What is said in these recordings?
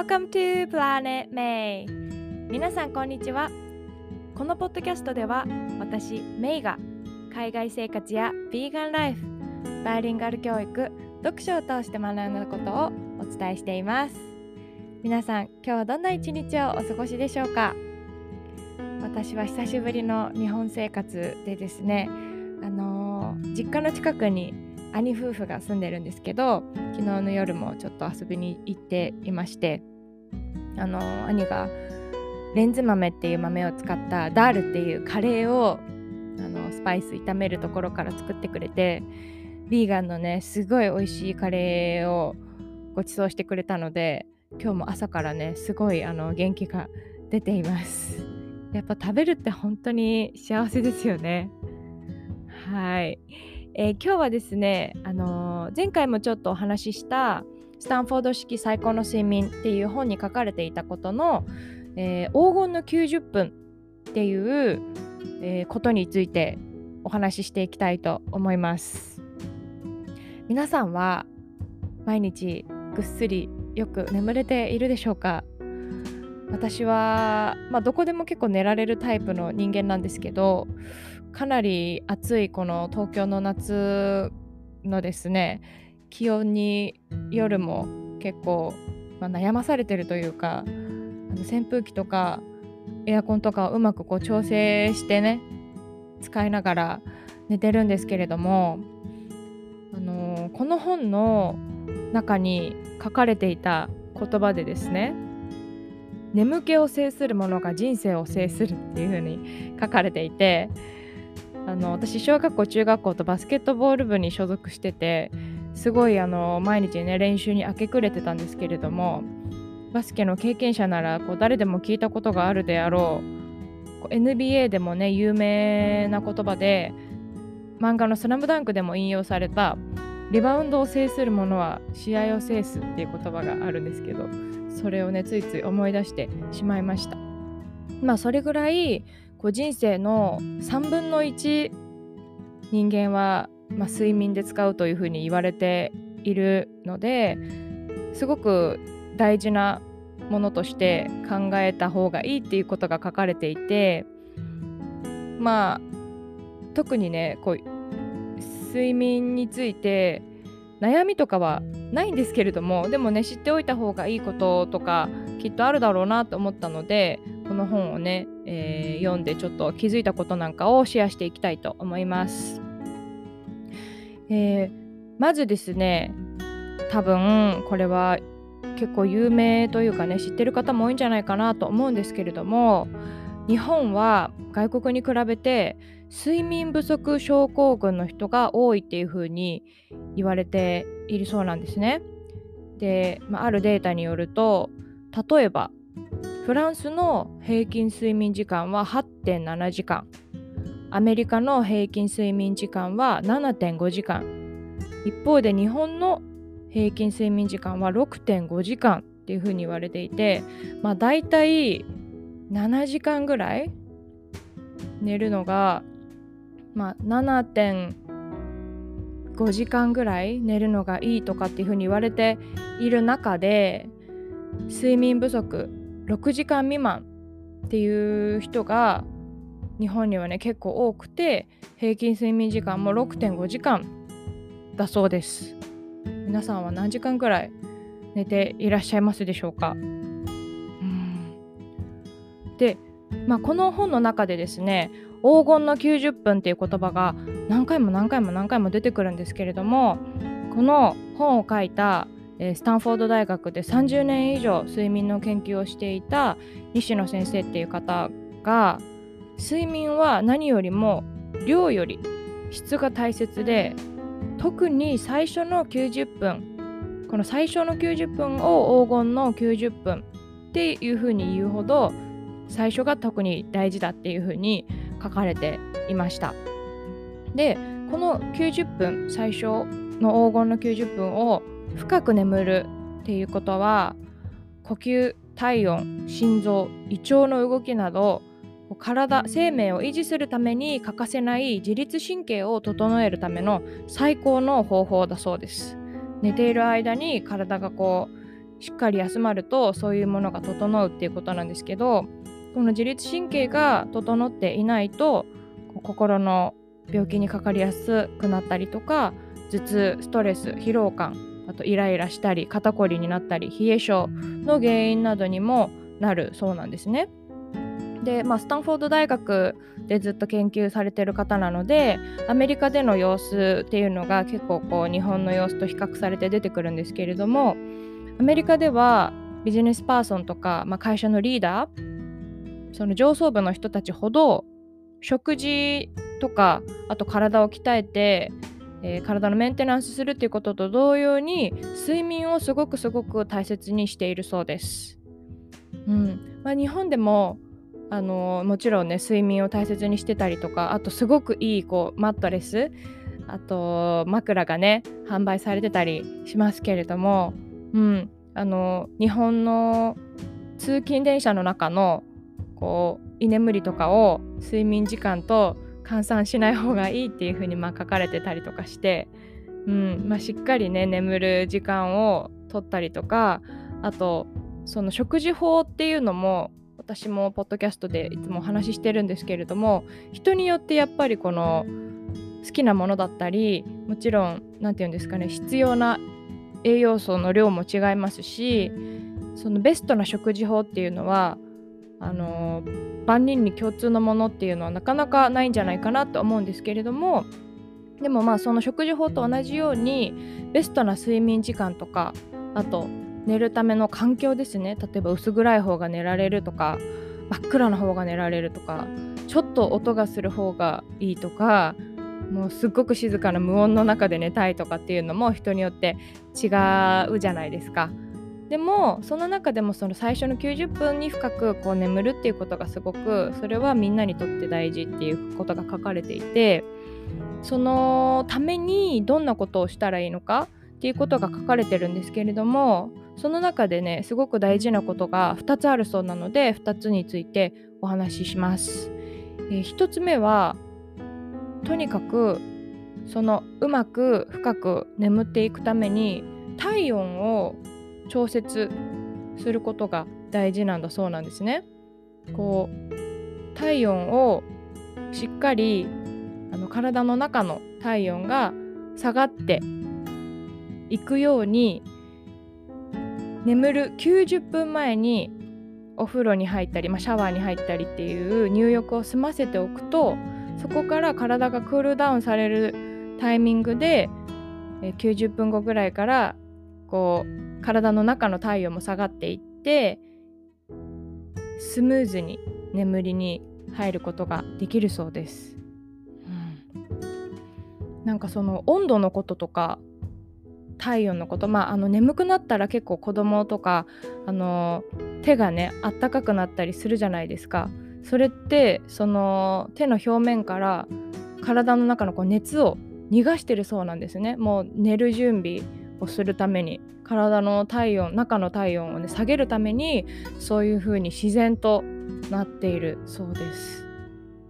Welcome to Planet May. 皆さんこんにちは。このポッドキャストでは私メイが海外生活やヴィーガンライフバイリンガル教育読書を通して学んだことをお伝えしています。皆さん今日はどんな一日をお過ごしでしょうか？私は久しぶりの日本生活でですねあのー、実家の近くに兄夫婦が住んでるんですけど昨日の夜もちょっと遊びに行っていましてあの、兄がレンズ豆っていう豆を使ったダールっていうカレーをあのスパイス炒めるところから作ってくれてヴィーガンのねすごい美味しいカレーをご馳走してくれたので今日も朝からねすごいあの元気が出ています。やっぱ食べるって本当に幸せですよね。はい、えー、今日はですね、あのー、前回もちょっとお話ししたスタンフォード式最高の睡眠っていう本に書かれていたことの、えー、黄金の90分っていう、えことについてお話ししていきたいと思います。皆さんは毎日ぐっすりよく眠れているでしょうか？私は、まあ、どこでも結構寝られるタイプの人間なんですけどかなり暑いこの東京の夏のですね気温に夜も結構、まあ、悩まされてるというか扇風機とかエアコンとかをうまくこう調整してね使いながら寝てるんですけれども、あのー、この本の中に書かれていた言葉でですね眠気を制する者が人生を制するっていう風に書かれていてあの私小学校中学校とバスケットボール部に所属しててすごいあの毎日ね練習に明け暮れてたんですけれどもバスケの経験者ならこう誰でも聞いたことがあるであろうこう NBA でもね有名な言葉で漫画の「スラムダンクでも引用されたリバウンドを制する者は試合を制すっていう言葉があるんですけどそれをねついつい思い出してしまいました。まあそれぐらいこう人生の3分の1人間は、まあ、睡眠で使うというふうに言われているのですごく大事なものとして考えた方がいいっていうことが書かれていてまあ特にねこう睡眠について悩みとかはないんですけれどもでもね知っておいた方がいいこととかきっとあるだろうなと思ったのでこの本をね、えー、読んでちょっと気づいたことなんかをシェアしていきたいと思います。えー、まずですね多分これは結構有名というかね知ってる方も多いんじゃないかなと思うんですけれども日本は外国に比べて睡眠不足症候群の人が多いっていう風に言われているそうなんですね。で、まあ、あるデータによると例えばフランスの平均睡眠時間は8.7時間アメリカの平均睡眠時間は7.5時間。一方で日本の平均睡眠時間は6.5時間っていうふうに言われていてまあ大体7時間ぐらい寝るのがまあ、7.5時間ぐらい寝るのがいいとかっていうふうに言われている中で睡眠不足6時間未満っていう人が日本にはね結構多くて平均睡眠時間も6.5時間だそうです。皆さんは何時間ぐらい寝ていらっしゃいますでしょうか？うん。で、まあ、この本の中でですね黄金の90分っていう言葉が何回も何回も何回も出てくるんですけれどもこの本を書いたスタンフォード大学で30年以上睡眠の研究をしていた西野先生っていう方が睡眠は何よりも量より質が大切で特に最初の90分この最初の90分を黄金の90分っていうふうに言うほど最初が特に大事だっていうふうに書かれていました。でこの90分最初の黄金の90分を深く眠るっていうことは呼吸体温心臓胃腸の動きなど体生命を維持するために欠かせない自律神経を整えるための最高の方法だそうです寝ている間に体がこうしっかり休まるとそういうものが整うっていうことなんですけどこの自律神経が整っていないと心の病気にかかりやすくなったりとか頭痛ストレス疲労感あとイライラしたり肩こりになったり冷え性の原因などにもなるそうなんですね。で、まあ、スタンフォード大学でずっと研究されてる方なのでアメリカでの様子っていうのが結構こう日本の様子と比較されて出てくるんですけれどもアメリカではビジネスパーソンとか、まあ、会社のリーダーその上層部の人たちほど食事とかあと体を鍛えて、えー、体のメンテナンスするっていうことと同様に睡眠をすごくすごく大切にしているそうです。うんまあ、日本でもあのもちろんね睡眠を大切にしてたりとかあとすごくいいこうマットレスあと枕がね販売されてたりしますけれども、うん、あの日本の通勤電車の中のこう居眠りとかを睡眠時間と換算しない方がいいっていう風にま書かれてたりとかして、うんまあ、しっかりね眠る時間を取ったりとかあとその食事法っていうのも私もポッドキャストでいつもお話ししてるんですけれども人によってやっぱりこの好きなものだったりもちろん何て言うんですかね必要な栄養素の量も違いますしそのベストな食事法っていうのはあの万人に共通のものっていうのはなかなかないんじゃないかなと思うんですけれどもでもまあその食事法と同じようにベストな睡眠時間とかあと寝るための環境ですね例えば薄暗い方が寝られるとか真っ暗な方が寝られるとかちょっと音がする方がいいとかもうすっごく静かな無音の中で寝たいとかっていうのも人によって違うじゃないですか。でもその中でもその最初の90分に深くこう眠るっていうことがすごくそれはみんなにとって大事っていうことが書かれていてそのためにどんなことをしたらいいのかっていうことが書かれてるんですけれどもその中でねすごく大事なことが2つあるそうなので2つについてお話しします。えー、1つ目はとにかくそのうまく深く眠っていくために体温を調節することが大事なんだそうなんですね。こう体温をしっかりあの体の中の体温が下がっていくように眠る90分前にお風呂に入ったり、まあ、シャワーに入ったりっていう入浴を済ませておくとそこから体がクールダウンされるタイミングで90分後ぐらいからこう体の中の体温も下がっていってスムーズに眠りに入ることができるそうです。うん、なんかその温度のこととか体温のことまああの眠くなったら結構子供とかあの手がねあったかくなったりするじゃないですか。それってその手の表面から体の中のこう熱を逃がしてるそうなんですね。もう寝る準備をするために体の体温中の体温を、ね、下げるためにそういう風に自然となっているそうです。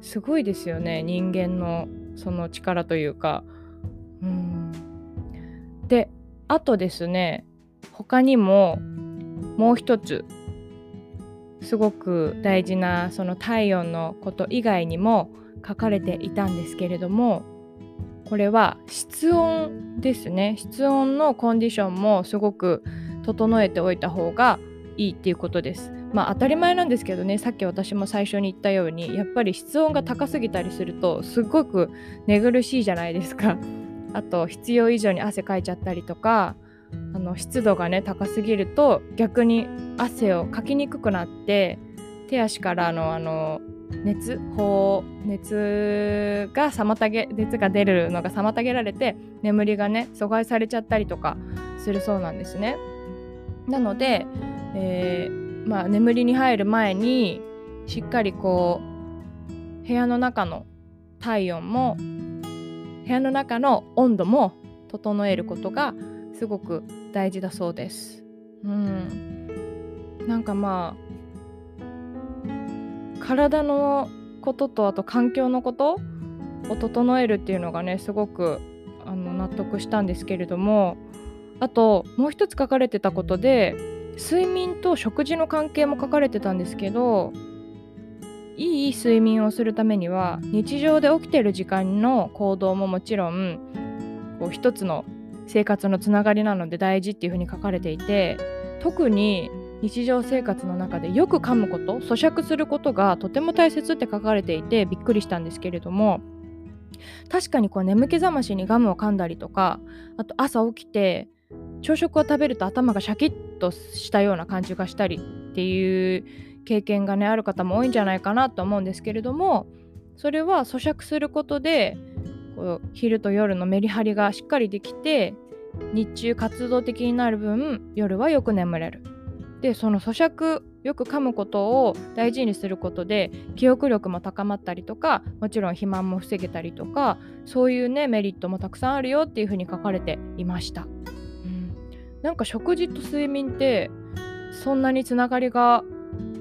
すごいですよね人間のその力というか。うんであとですね他にももう一つすごく大事なその体温のこと以外にも書かれていたんですけれどもこれは室温ですね。室温のコンディションもすごく整えておいた方がいいっていうことです。まあ当たり前なんですけどねさっき私も最初に言ったようにやっぱり室温が高すぎたりするとすっごく寝苦しいじゃないですか。あと必要以上に汗かいちゃったりとかあの湿度がね高すぎると逆に汗をかきにくくなって手足からのあの熱放熱が妨げ熱が出るのが妨げられて眠りがね阻害されちゃったりとかするそうなんですね。なので、えー、まあ、眠りに入る前にしっかりこう部屋の中の体温も部屋の中の温度も整えることがすごく大事だそうです。うん、なんかまあ体のこととあと環境のことを整えるっていうのがねすごくあの納得したんですけれどもあともう一つ書かれてたことで睡眠と食事の関係も書かれてたんですけどいい睡眠をするためには日常で起きてる時間の行動ももちろんこう一つの生活のつながりなので大事っていうふうに書かれていて特に日常生活の中でよく噛むこと咀嚼することがとても大切って書かれていてびっくりしたんですけれども確かにこう眠気覚ましにガムを噛んだりとかあと朝起きて朝食を食べると頭がシャキッとしたような感じがしたりっていう経験がねある方も多いんじゃないかなと思うんですけれどもそれは咀嚼することでこう昼と夜のメリハリがしっかりできて日中活動的になる分夜はよく眠れる。でその咀嚼よく噛むことを大事にすることで記憶力も高まったりとかもちろん肥満も防げたりとかそういうねメリットもたくさんあるよっていうふうに書かれていました。うん、なんか食事と睡眠ってそんなにつながりが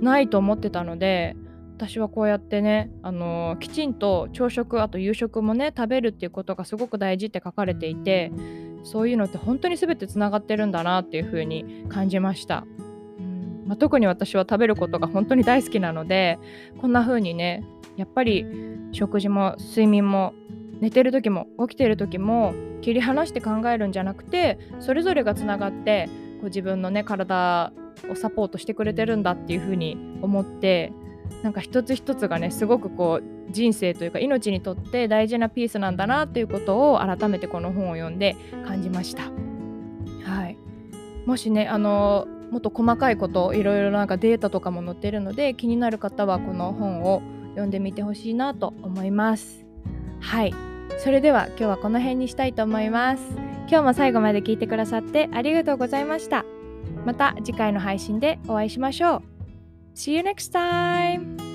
ないと思ってたので私はこうやってね、あのー、きちんと朝食あと夕食もね食べるっていうことがすごく大事って書かれていてそういうのって本当に全てつながってるんだなっていうふうに感じました。うんまあ、特に私は食べることが本当に大好きなのでこんな風にねやっぱり食事も睡眠も寝てる時も起きてる時も切り離して考えるんじゃなくてそれぞれがつながってこう自分のね体をサポートしてくれてるんだっていう風に思ってなんか一つ一つがねすごくこう人生というか命にとって大事なピースなんだなっていうことを改めてこの本を読んで感じました。はい、もしねあのもっと細かいこといろいろなんかデータとかも載ってるので気になる方はこの本を読んでみてほしいなと思います。はいそれでは今日はこの辺にしたいと思います。今日も最後まで聞いてくださってありがとうございました。また次回の配信でお会いしましょう。See you next time!